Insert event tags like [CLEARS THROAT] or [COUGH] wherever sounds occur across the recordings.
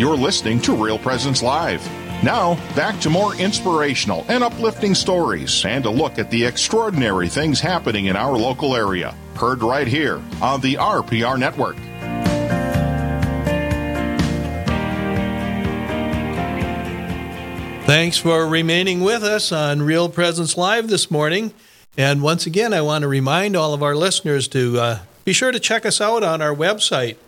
You're listening to Real Presence Live. Now, back to more inspirational and uplifting stories and a look at the extraordinary things happening in our local area. Heard right here on the RPR Network. Thanks for remaining with us on Real Presence Live this morning. And once again, I want to remind all of our listeners to uh, be sure to check us out on our website,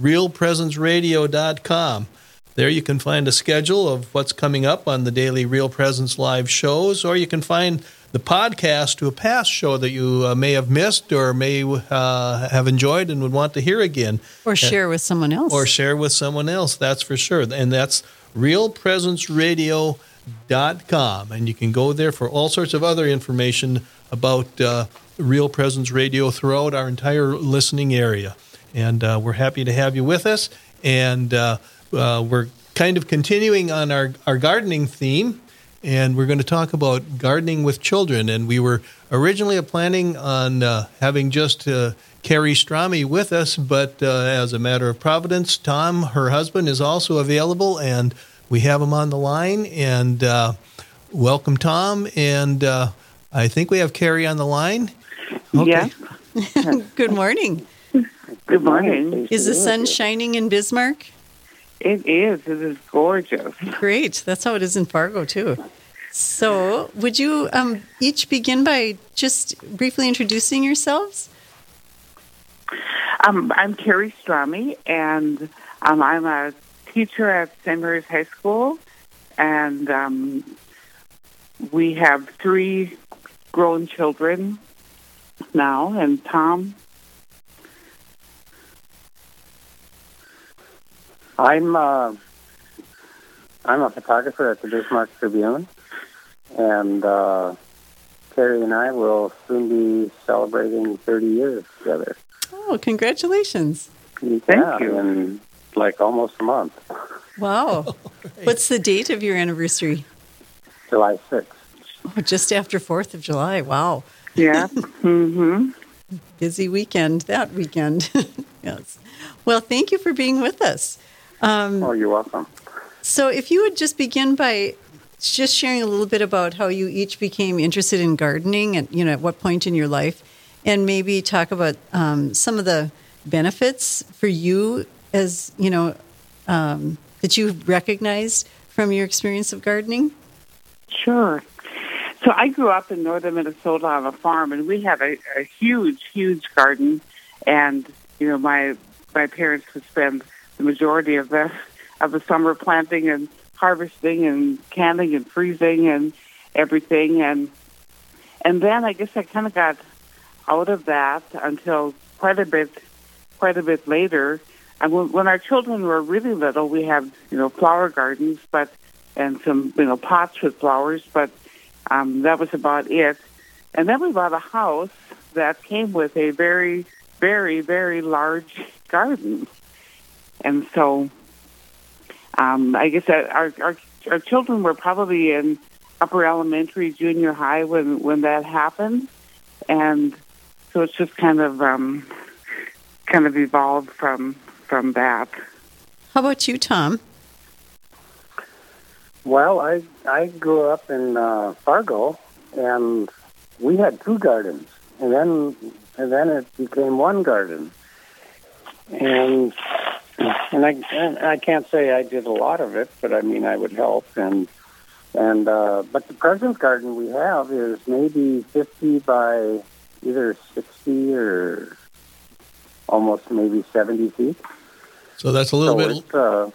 realpresenceradio.com. There you can find a schedule of what's coming up on the daily Real Presence Live shows, or you can find the podcast to a past show that you uh, may have missed or may uh, have enjoyed and would want to hear again. Or share with someone else. Or share with someone else, that's for sure. And that's realpresenceradio.com. And you can go there for all sorts of other information about uh, Real Presence Radio throughout our entire listening area. And uh, we're happy to have you with us. And uh, uh we're kind of continuing on our, our gardening theme. And we're going to talk about gardening with children. And we were originally planning on uh, having just uh, Carrie Stromme with us, but as a matter of providence, Tom, her husband, is also available. And we have him on the line. And welcome, Tom. And I think we have Carrie on the line. Okay. Yeah. [LAUGHS] Good morning. Good morning. Is the sun shining in Bismarck? It is. It is gorgeous. Great. That's how it is in Fargo, too. So, would you um, each begin by just briefly introducing yourselves? Um, I'm Carrie Stromme, and um, I'm a teacher at St. Mary's High School, and um, we have three grown children now, and Tom. I'm uh, I'm a photographer at the Bismarck Tribune, and uh, Carrie and I will soon be celebrating 30 years together. Oh, congratulations! Thank yeah, you. In like almost a month. Wow. [LAUGHS] What's the date of your anniversary? July 6th. Oh, just after 4th of July. Wow. Yeah. [LAUGHS] mm-hmm. Busy weekend that weekend. [LAUGHS] yes. Well, thank you for being with us. Um, oh, you're welcome. So, if you would just begin by just sharing a little bit about how you each became interested in gardening and, you know, at what point in your life, and maybe talk about um, some of the benefits for you as, you know, um, that you've recognized from your experience of gardening? Sure. So I grew up in northern Minnesota on a farm, and we had a, a huge, huge garden. And you know, my my parents would spend the majority of the of the summer planting and harvesting and canning and freezing and everything. And and then I guess I kind of got out of that until quite a bit, quite a bit later. And when, when our children were really little, we had you know flower gardens, but and some you know pots with flowers, but um, that was about it. And then we bought a house that came with a very, very, very large garden. And so um, I guess that our, our our children were probably in upper elementary, junior high when when that happened, and so it's just kind of um, kind of evolved from from that. How about you, Tom? Well, I I grew up in uh, Fargo, and we had two gardens, and then and then it became one garden, and [LAUGHS] and I and I can't say I did a lot of it, but I mean I would help and and uh, but the present garden we have is maybe fifty by either sixty or almost maybe seventy feet. So that's a little so bit. Uh,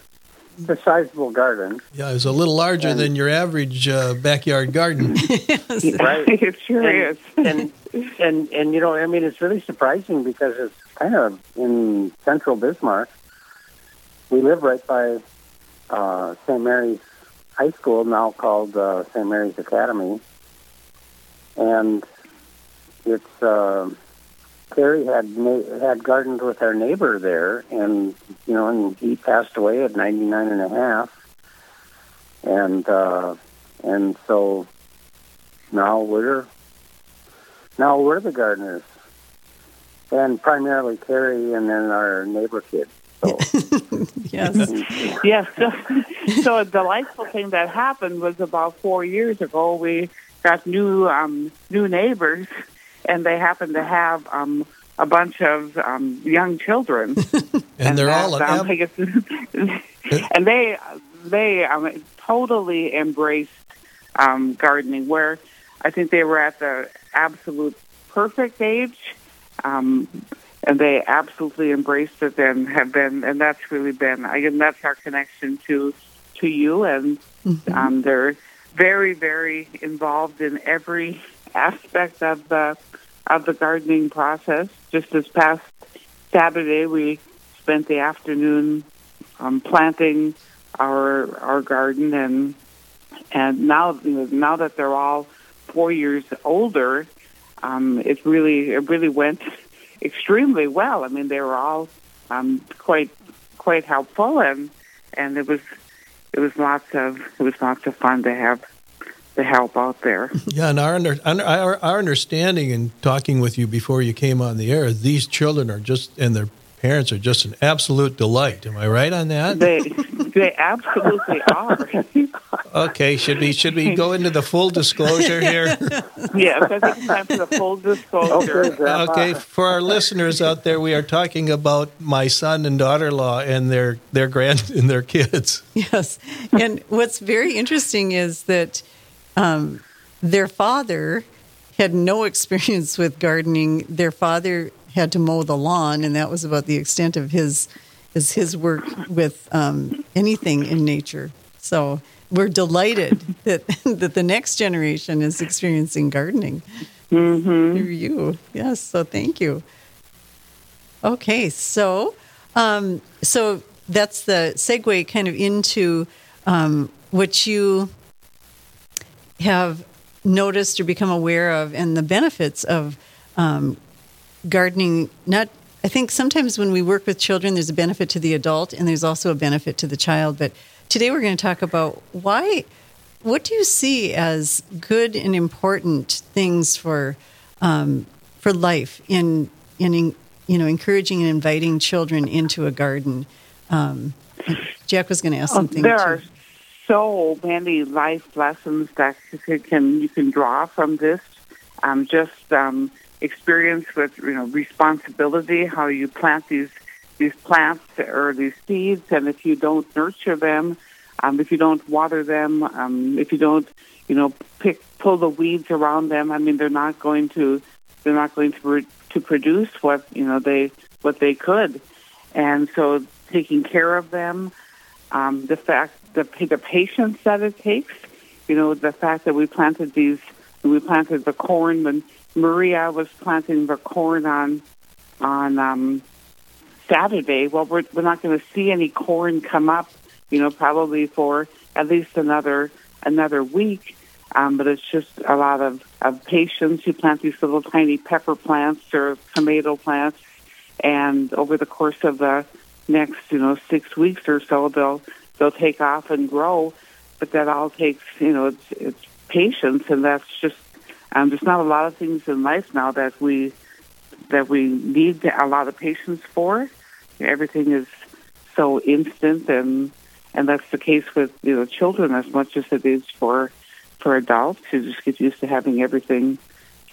a sizable garden. Yeah, it's a little larger and, than your average uh, backyard garden. [LAUGHS] right. [LAUGHS] it sure and, is. and and and you know, I mean, it's really surprising because it's kind of in central Bismarck. We live right by uh, St. Mary's High School, now called uh, St. Mary's Academy, and it's. Uh, Carrie had had gardened with our neighbor there, and you know, and he passed away at ninety nine and a half, and uh, and so now we're now we're the gardeners, and primarily Carrie, and then our neighbor kid. So [LAUGHS] Yes. [LAUGHS] yes. So, so a delightful thing that happened was about four years ago. We got new um, new neighbors, and they happened to have um, a bunch of um, young children, [LAUGHS] And, they're all that, an um, ab- I guess- and they they um, totally embraced um, gardening. Where I think they were at the absolute perfect age. Um, and they absolutely embraced it and have been, and that's really been, I guess that's our connection to to you, and um, they're very, very involved in every aspect of the of the gardening process. Just this past Saturday, we spent the afternoon um, planting our our garden, and and now you know, now that they're all four years older, um, it really it really went extremely well. I mean, they were all um, quite quite helpful, and and it was it was lots of it was lots of fun to have the help out there. [LAUGHS] Yeah, and our, under, our our understanding in talking with you before you came on the air, these children are just and their parents are just an absolute delight. Am I right on that? They they absolutely are. Okay, should we should we go into the full disclosure here? [LAUGHS] yes, I think it's time for the full disclosure. Okay, Okay, for our listeners out there, we are talking about my son and daughter-in-law and their their grand [LAUGHS] and their kids. Yes. And what's very interesting is that um, their father had no experience with gardening. Their father had to mow the lawn, and that was about the extent of his is his work with um, anything in nature. So we're delighted [LAUGHS] that that the next generation is experiencing gardening through you. Yes. So thank you. Okay, so um, so that's the segue kind of into um, what you have noticed or become aware of, and the benefits of um, gardening. Not, I think sometimes when we work with children, there's a benefit to the adult, and there's also a benefit to the child. But today we're going to talk about why. What do you see as good and important things for um, for life in in you know encouraging and inviting children into a garden? Um, Jack was going to ask Oh, something. there too. are so many life lessons that you can you can draw from this. Um, just um, experience with you know responsibility, how you plant these these plants or these seeds, and if you don't nurture them, um, if you don't water them, um, if you don't you know pick pull the weeds around them, I mean they're not going to they're not going to pro- to produce what you know they what they could, and so taking care of them um, the fact the the patience that it takes. You know, the fact that we planted these, we planted the corn when Maria was planting the corn on on um, Saturday. Well, we're we're not going to see any corn come up. You know, probably for at least another another week. Um, but it's just a lot of, of patience. You plant these little tiny pepper plants or tomato plants, and over the course of the next, you know, six weeks or so, they'll they'll take off and grow. But that all takes, you know, it's it's patience, and that's just um, there's not a lot of things in life now that we that we need a lot of patience for. Everything is so instant, and and that's the case with you know children as much as it is for for adults who just get used to having everything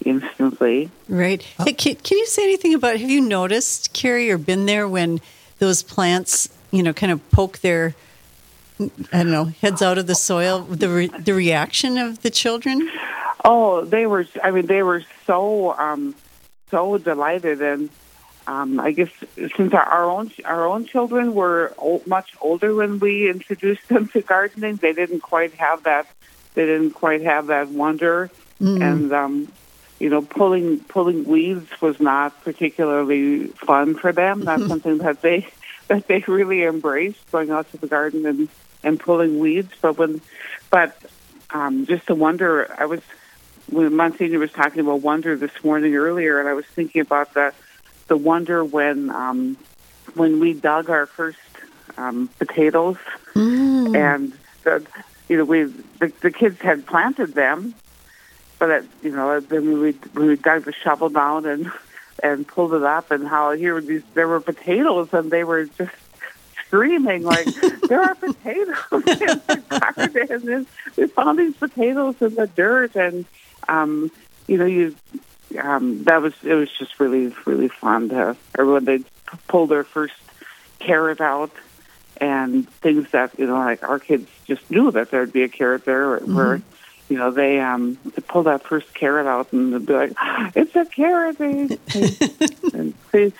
instantly. Right. Hey, can, can you say anything about? Have you noticed, Carrie, or been there when those plants, you know, kind of poke their, I don't know, heads out of the soil? The re, the reaction of the children. Oh, they were. I mean, they were so um, so delighted, and um, I guess since our, our own our own children were o- much older when we introduced them to gardening, they didn't quite have that. They didn't quite have that wonder, and um, you know, pulling pulling weeds was not particularly fun for them. Not something that they [LAUGHS] that they really embraced going out to the garden and and pulling weeds. But when, but um, just the wonder, I was when Monsignor was talking about wonder this morning earlier, and I was thinking about the the wonder when um, when we dug our first um, potatoes, and the, you know we the, the kids had planted them, but it, you know then we we dug the shovel down and and pulled it up, and how here were these there were potatoes, and they were just screaming like [LAUGHS] there are potatoes in the garden. And [LAUGHS] we found these potatoes in the dirt and um you know you um that was it was just really really fun to or when they pull their first carrot out and things that you know like our kids just knew that there'd be a carrot there Mm-hmm. where you know they um they pull that first carrot out and they'd be like it's a carrot they, they, [LAUGHS] and they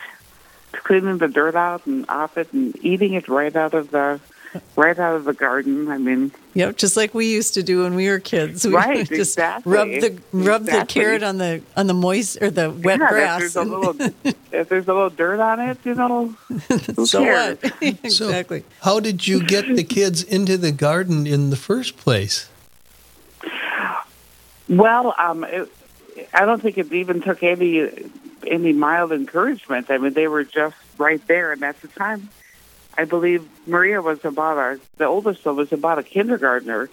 cleaning the dirt out and off it and eating it right out of the [LAUGHS] right out of the garden i mean Yep, just like we used to do when we were kids. [LAUGHS] We Right, would just exactly. rub the rub the carrot on the on the moist or the wet yeah, grass. if there's a little [LAUGHS] if there's a little dirt on it you know who so cares? what? So, exactly. how did you get the kids into the garden in the first place? Well, um, it, I don't think it even took any any mild encouragement. I mean, they were just right there, and at the time, I believe Maria was about a the oldest one was about a kindergartner,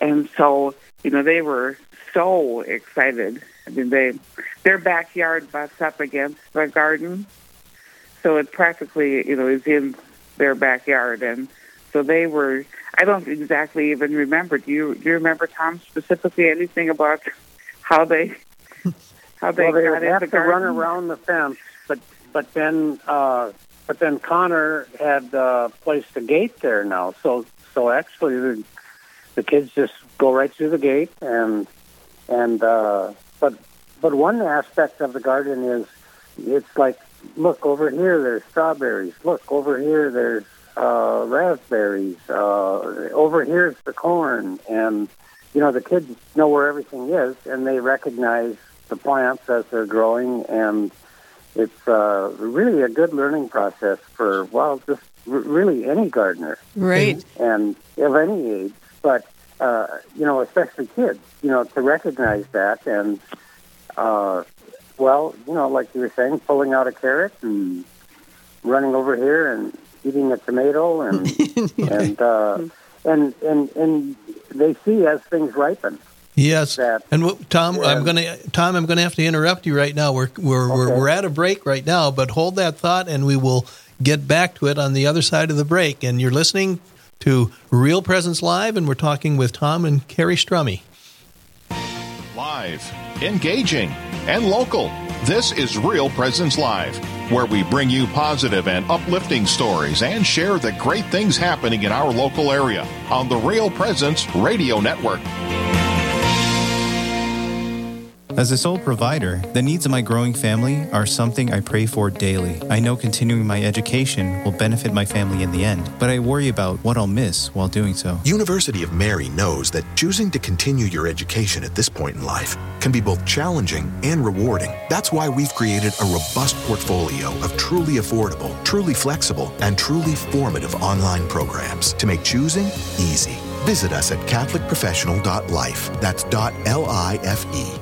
and so you know they were so excited. I mean, they their backyard butts up against the garden, so it practically you know is in their backyard, and so they were. I don't exactly even remember. Do you do you remember Tom specifically anything about how they how they well, they got would have to run around the fence, but but then uh, but then Connor had uh, placed a gate there now. So so actually the the kids just go right through the gate and and uh, but but one aspect of the garden is it's like look over here there's strawberries. Look over here there's uh, raspberries. Uh, over here's the corn. And you know the kids know where everything is and they recognize the plants as they're growing and it's uh, really a good learning process for well just r- really any gardener Right. and of any age, but uh, you know, especially kids, you know, to recognize that and uh, well, you know, like you were saying, pulling out a carrot and running over here and eating a tomato and [LAUGHS] and uh, and and and they see as things ripen. Yes, That- and what, Tom, Yeah. I'm gonna Tom, I'm gonna have to interrupt you right now. We're we're, we're we're at a break right now, but hold that thought, and we will get back to it on the other side of the break. And you're listening to Real Presence Live, and we're talking with Tom and Carrie Stromme. Live, engaging, and local. This is Real Presence Live, where we bring you positive and uplifting stories and share the great things happening in our local area on the Real Presence Radio Network. As a sole provider, the needs of my growing family are something I pray for daily. I know continuing my education will benefit my family in the end, but I worry about what I'll miss while doing so. University of Mary knows that choosing to continue your education at this point in life can be both challenging and rewarding. That's why we've created a robust portfolio of truly affordable, truly flexible, and truly formative online programs to make choosing easy. Visit us at CatholicProfessional.life. That's dot L I F E.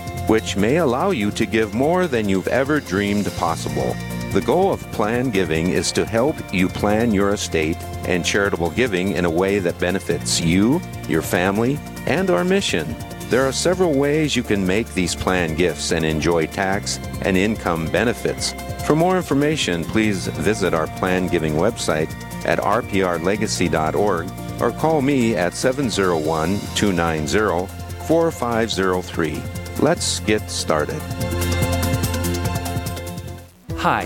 which may allow you to give more than you've ever dreamed possible. The goal of plan giving is to help you plan your estate and charitable giving in a way that benefits you, your family, and our mission. There are several ways you can make these plan gifts and enjoy tax and income benefits. For more information, please visit our plan giving website at rprlegacy.org or call me at 701 290 4503. Let's get started. Hi,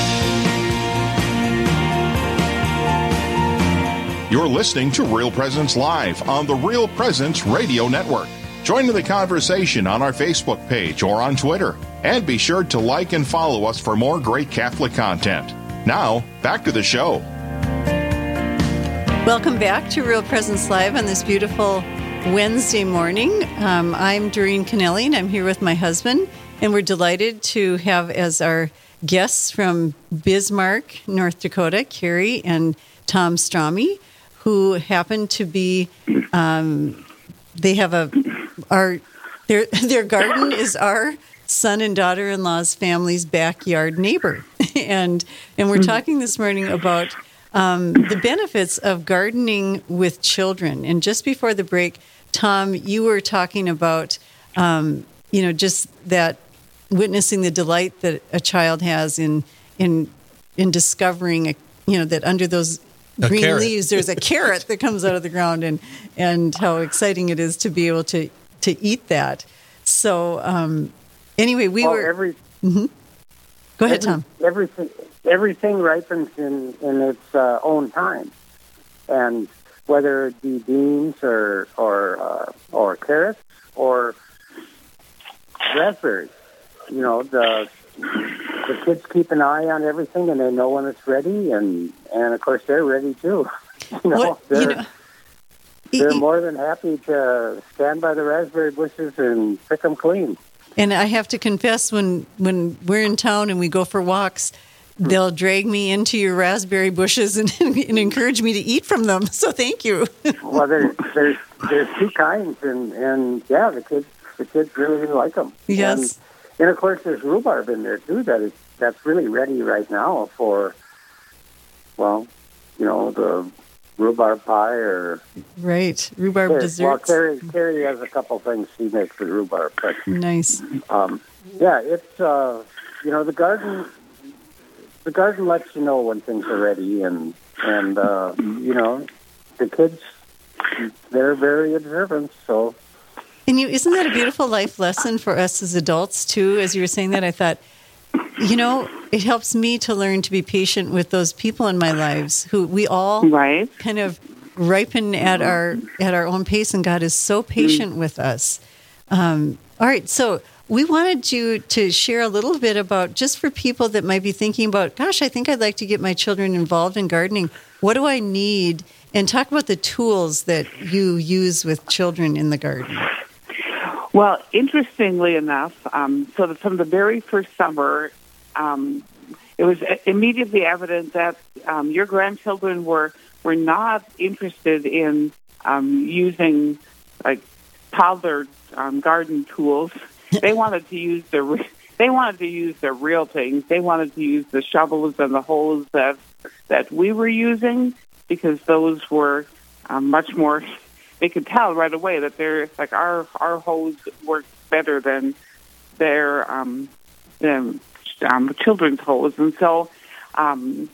You're listening to Real Presence Live on the Real Presence Radio Network. Join in the conversation on our Facebook page or on Twitter. And be sure to like and follow us for more great Catholic content. Now, back to the show. Welcome back to Real Presence Live on this beautiful Wednesday morning. Um, I'm Doreen Kennelly, and I'm here with my husband, and we're delighted to have as our guests from Bismarck, North Dakota, Carrie and Tom Stromme who happen to be um, they have a our their [LAUGHS] their garden is our son and daughter-in-law's family's backyard neighbor. [LAUGHS] And and we're talking this morning about um, the benefits of gardening with children. And just before the break tom you were talking about um, you know just that witnessing the delight that a child has in in in discovering a, you know that under those green carrot. leaves there's a carrot that comes out of the ground and and how exciting it is to be able to to eat that. So um anyway we Oh, were every mhm go ahead every- tom. Everything, everything ripens in in its uh, own time, and whether it be beans or or uh, or carrots or raspberries, you know the the kids keep an eye on everything, and they know when it's ready, and and of course they're ready too. [LAUGHS] You know, What- they're, you know they're e- more than happy to stand by the raspberry bushes and pick them clean. And I have to confess, when when we're in town and we go for walks, they'll drag me into your raspberry bushes and, [LAUGHS] and encourage me to eat from them. [LAUGHS] So thank you. well, there's there's there's two kinds, and and yeah, the kids the kids really like them. Yes. and, and of course there's rhubarb in there too. That is that's really ready right now for, well, you know the rhubarb pie or right, rhubarb Well, desserts. Carrie Carrie has a couple things she makes with rhubarb, but nice. um, yeah, it's uh, you know the garden. The garden lets you know when things are ready, and and uh, you know the kids they're very observant. So And you, isn't that a beautiful life lesson for us as adults too? As you were saying that, I thought, you know, it helps me to learn to be patient with those people in my lives who we all Right. kind of ripen at our at our own pace, and God is so patient with us. Um, all right, so we wanted you to share a little bit about just for people that might be thinking about, gosh, I think I'd like to get my children involved in gardening. What do I need? And talk about the tools that you use with children in the garden. Well, interestingly enough, um, so that from the very first summer, um, it was immediately evident that um, your grandchildren were were not interested in um, using like toddler um, garden tools. [LAUGHS] They wanted to use the re- they wanted to use the real things. They wanted to use the shovels and the hoes that that we were using because those were um, much more. They could tell right away that they're like our our hose works better than their um, than, um, children's hose, and so um,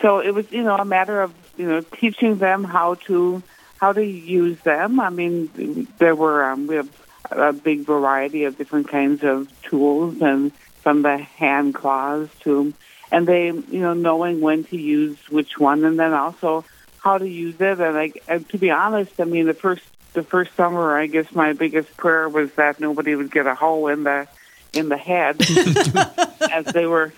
so it was you know a matter of you know teaching them how to how to use them. I mean, there were um, we have a big variety of different kinds of tools, and from the hand claws to, and they you know knowing when to use which one, and then also how to use it. And like and to be honest, I mean the first the first summer, I guess my biggest prayer was that nobody would get a hole in the in the head [LAUGHS] as they were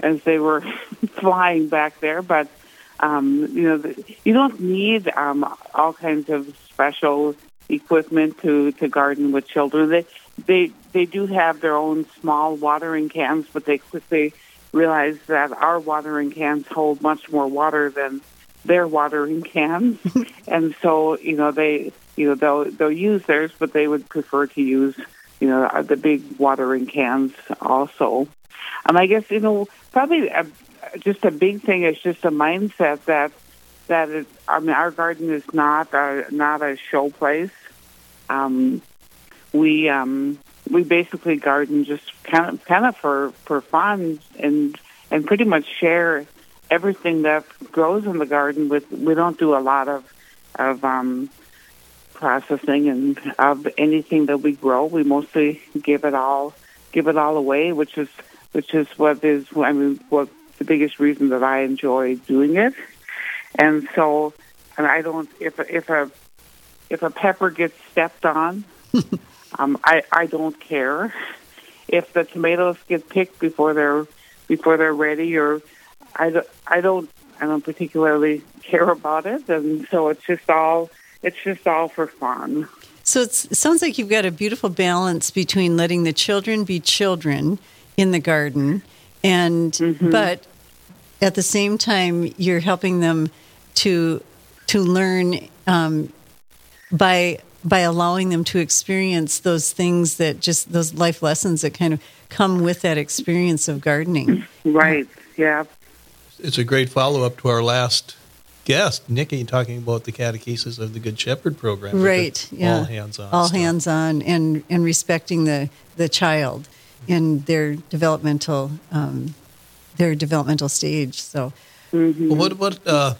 as they were [LAUGHS] flying back there. But um, you know, the, you don't need um, all kinds of special equipment to to garden with children. They they they do have their own small watering cans, but they quickly realize that our watering cans hold much more water than their watering cans, [LAUGHS] and so you know they you know they'll they'll use theirs, but they would prefer to use you know the big watering cans also. And I guess you know probably a, just a big thing is just a mindset that that it, I mean our garden is not a, not a show place. Um, we um, we basically garden just kind of kind of for for fun and and pretty much share everything that grows in the garden. With we don't do a lot of of um, processing and of anything that we grow. We mostly give it all give it all away, which is which is what is I mean what the biggest reason that I enjoy doing it. and so and I don't if if a if a pepper gets stepped on, [LAUGHS] um, I I don't care. If the tomatoes get picked before they're before they're ready, or I don't I don't I don't particularly [LAUGHS] care about it, and so it's just all it's just all for fun. So it sounds like you've got a beautiful balance between letting the children be children in the garden, and Mm-hmm. but at the same time you're helping them to to learn um, by by allowing them to experience those things that just those life lessons that kind of come with that experience of gardening. Right? Yeah. It's a great follow up to our last guest, Nikki, talking about the catechesis of the Good Shepherd program. right yeah All hands on. all stuff. hands on and and respecting the the child in their developmental um, their developmental stage so Well, what what uh,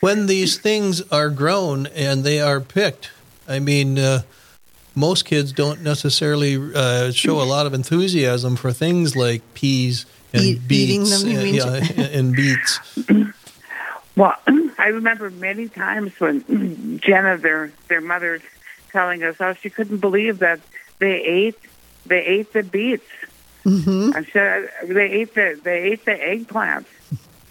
when these things are grown and they are picked? I mean, uh, most kids don't necessarily uh, show a lot of enthusiasm for things like peas and Eat- eating beets. them, you uh, mean? yeah, and beets. [CLEARS THROAT] Well, [CLEARS THROAT] I remember many times when [CLEARS THROAT] Jenna, their their mother's telling us how she couldn't believe that they ate they ate the beets. Mm-hmm. I said they ate the they ate the eggplants.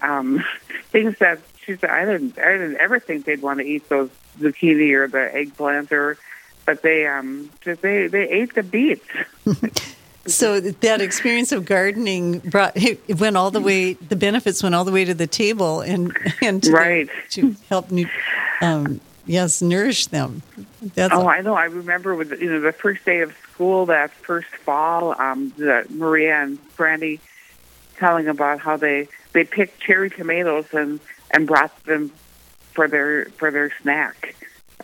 Um, [LAUGHS] things that she said I didn't I didn't ever think they'd want to eat those zucchini or the eggplant or, but they um just they they ate the beets. [LAUGHS] so that experience of gardening brought it went all the way the benefits went all the way to the table and and to, Right. to help um, yes nourish them that's Oh, I know. I remember with you know the first day of school that first fall, um, the Maria and Brandy telling about how they they picked cherry tomatoes and and brought them for their for their snack,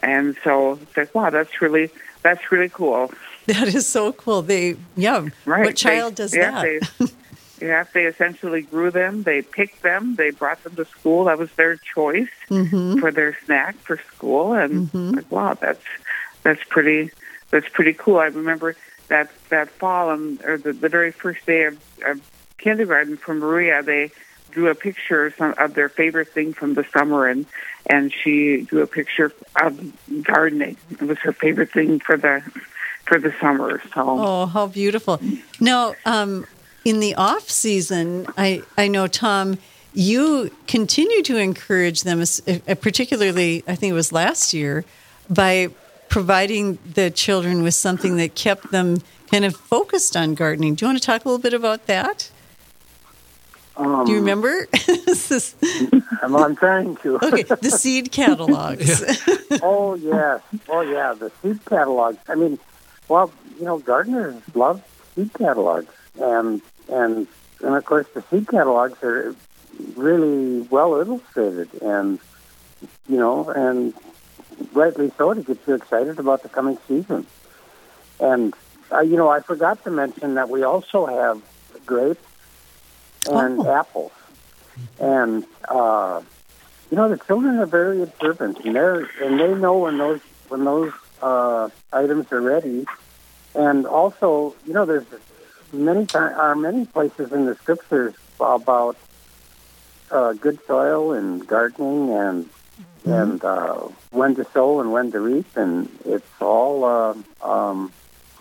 and so it's like wow, that's really that's really cool. [LAUGHS] that is so cool they yeah Right? what child They- does yeah, that They, yeah, they essentially grew them. They picked them. They brought them to school. That was their choice Mm-hmm. for their snack for school. And like, wow, that's that's pretty that's pretty cool. I remember that that fall and or the, the very first day of, of kindergarten for Maria, they drew a picture of, some, of their favorite thing from the summer, and and she drew a picture of gardening. It was her favorite thing for the for the summer. So. Oh, how beautiful! Now, um, in the off season, I I know Tom, you continue to encourage them, uh, particularly I think it was last year, by providing the children with something that kept them kind of focused on gardening. Do you want to talk a little bit about that? Um, Do you remember? [LAUGHS] This [LAUGHS] I'm, I'm trying to. okay, the seed [LAUGHS] catalogs. oh yes, oh yeah, the seed catalogs. I mean, well, you know, gardeners love seed catalogs, and and and of course the seed catalogs are really well illustrated, and you know, and rightly so to get you excited about the coming season. And uh, you know, I forgot to mention that we also have grapes and Oh. apples, and uh, you know the children are very observant, and they're and they know when those when those uh, items are ready. And also, you know, there's many ti- are many places in the scriptures about uh, good soil and gardening and and uh, when to sow and when to reap, and it's all uh, um,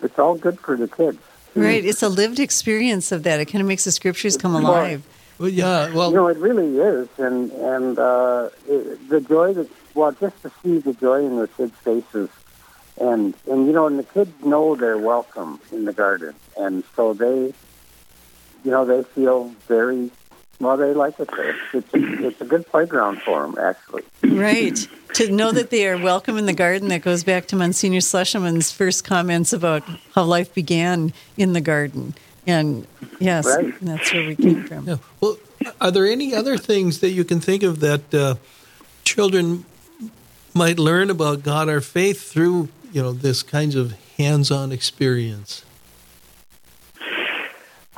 it's all good for the kids. right, it's a lived experience of that. It kind of makes the scriptures come alive. Well, yeah. Well, you know, it really is, and and uh, it, the joy that well, just to see the joy in the kids' faces, and and you know, and the kids know they're welcome in the garden, and so they, you know, they feel very well. They like it there. It's a, it's a good playground for them, actually. Right. to know that they are welcome in the garden, that goes back to Monsignor Schlescheman's first comments about how life began in the garden. And yes, Right. that's where we came from. Yeah. Well, are there any other things that you can think of that uh, children might learn about God or faith through, you know, this kinds of hands-on experience?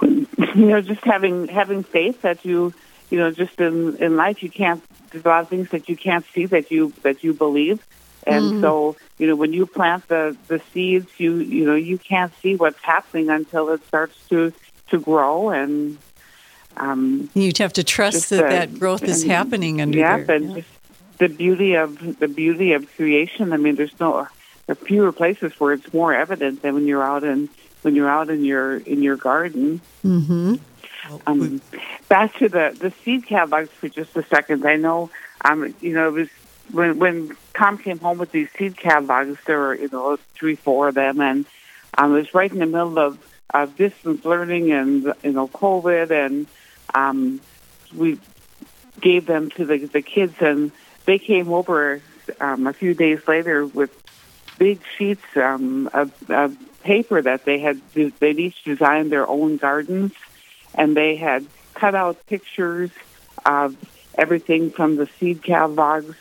you know, just having having faith that you, you know, just in in life you can't. There's a lot of things that you can't see that you that you believe, and so you know when you plant the the seeds, you you know you can't see what's happening until it starts to to grow, and um, You'd have to trust that the- that growth is and- happening under yeah, there. and just the beauty of the beauty of creation. I mean, there's no there are fewer places where it's more evident than when you're out in when you're out in your in your garden. Mm-hmm. Um, back to the the seed catalogs for just a second. I know, um, you know, it was when when Tom came home with these seed catalogs. There were you know three, four of them, and um, it was right in the middle of of distance learning and you know COVID, and um, we gave them to the the kids, and they came over um, a few days later with big sheets um, of, of paper that they had they'd each designed their own gardens, and they had cut out pictures of everything from the seed catalogs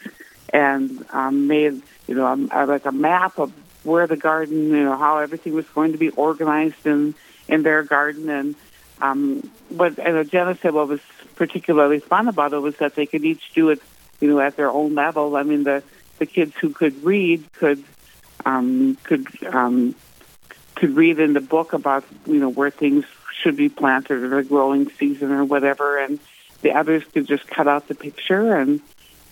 and um, made you know a, like a map of where the garden you know how everything was going to be organized in in their garden and um, what and Jenna said what was particularly fun about it was that they could each do it you know at their own level. I mean the the kids who could read could um, could um, could read in the book about you know where things should be planted or the growing season or whatever, and the others could just cut out the picture and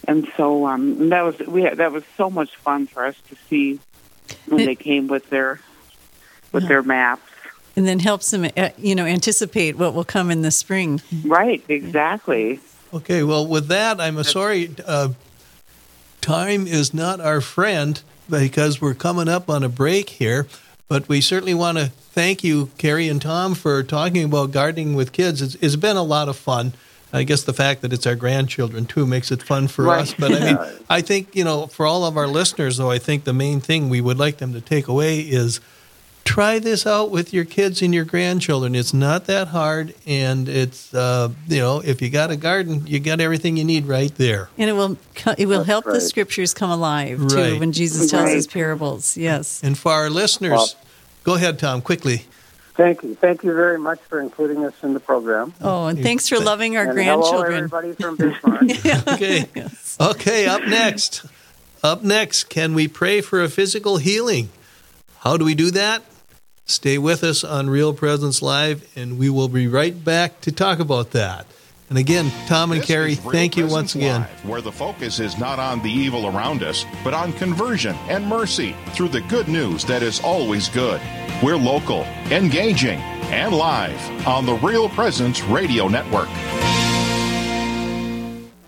and so um, and that was we had, that was so much fun for us to see when they came with their with their maps. and then helps them, uh, you know, anticipate what will come in the spring. Right, exactly. Okay, well, with that, I'm sorry. Uh, time is not our friend because we're coming up on a break here. But we certainly want to thank you, Carrie and Tom, for talking about gardening with kids. It's, it's been a lot of fun. I guess the fact that it's our grandchildren too makes it fun for Right. us. But I mean, [LAUGHS] I think you know, for all of our listeners, though, I think the main thing we would like them to take away is try this out with your kids and your grandchildren. It's not that hard, and it's uh, you know, if you got a garden, you got everything you need right there. And it will it will That's help the scriptures come alive too Right. when Jesus tells his parables. Yes. And for our listeners, Well- go ahead, Tom, quickly. Thank you. Thank you very much for including us in the program. Oh, and thanks for loving our and hello, grandchildren. everybody [LAUGHS] from Bismarck. [LAUGHS] Okay. Okay, up next. Up next, can we pray for a physical healing? How do we do that? Stay with us on Real Presence Live, and we will be right back to talk about that. And again, Tom and This Carrie, thank you once again. Live, where the focus is not on the evil around us, but on conversion and mercy through the good news that is always good. We're local, engaging, and live on the Real Presence Radio Network.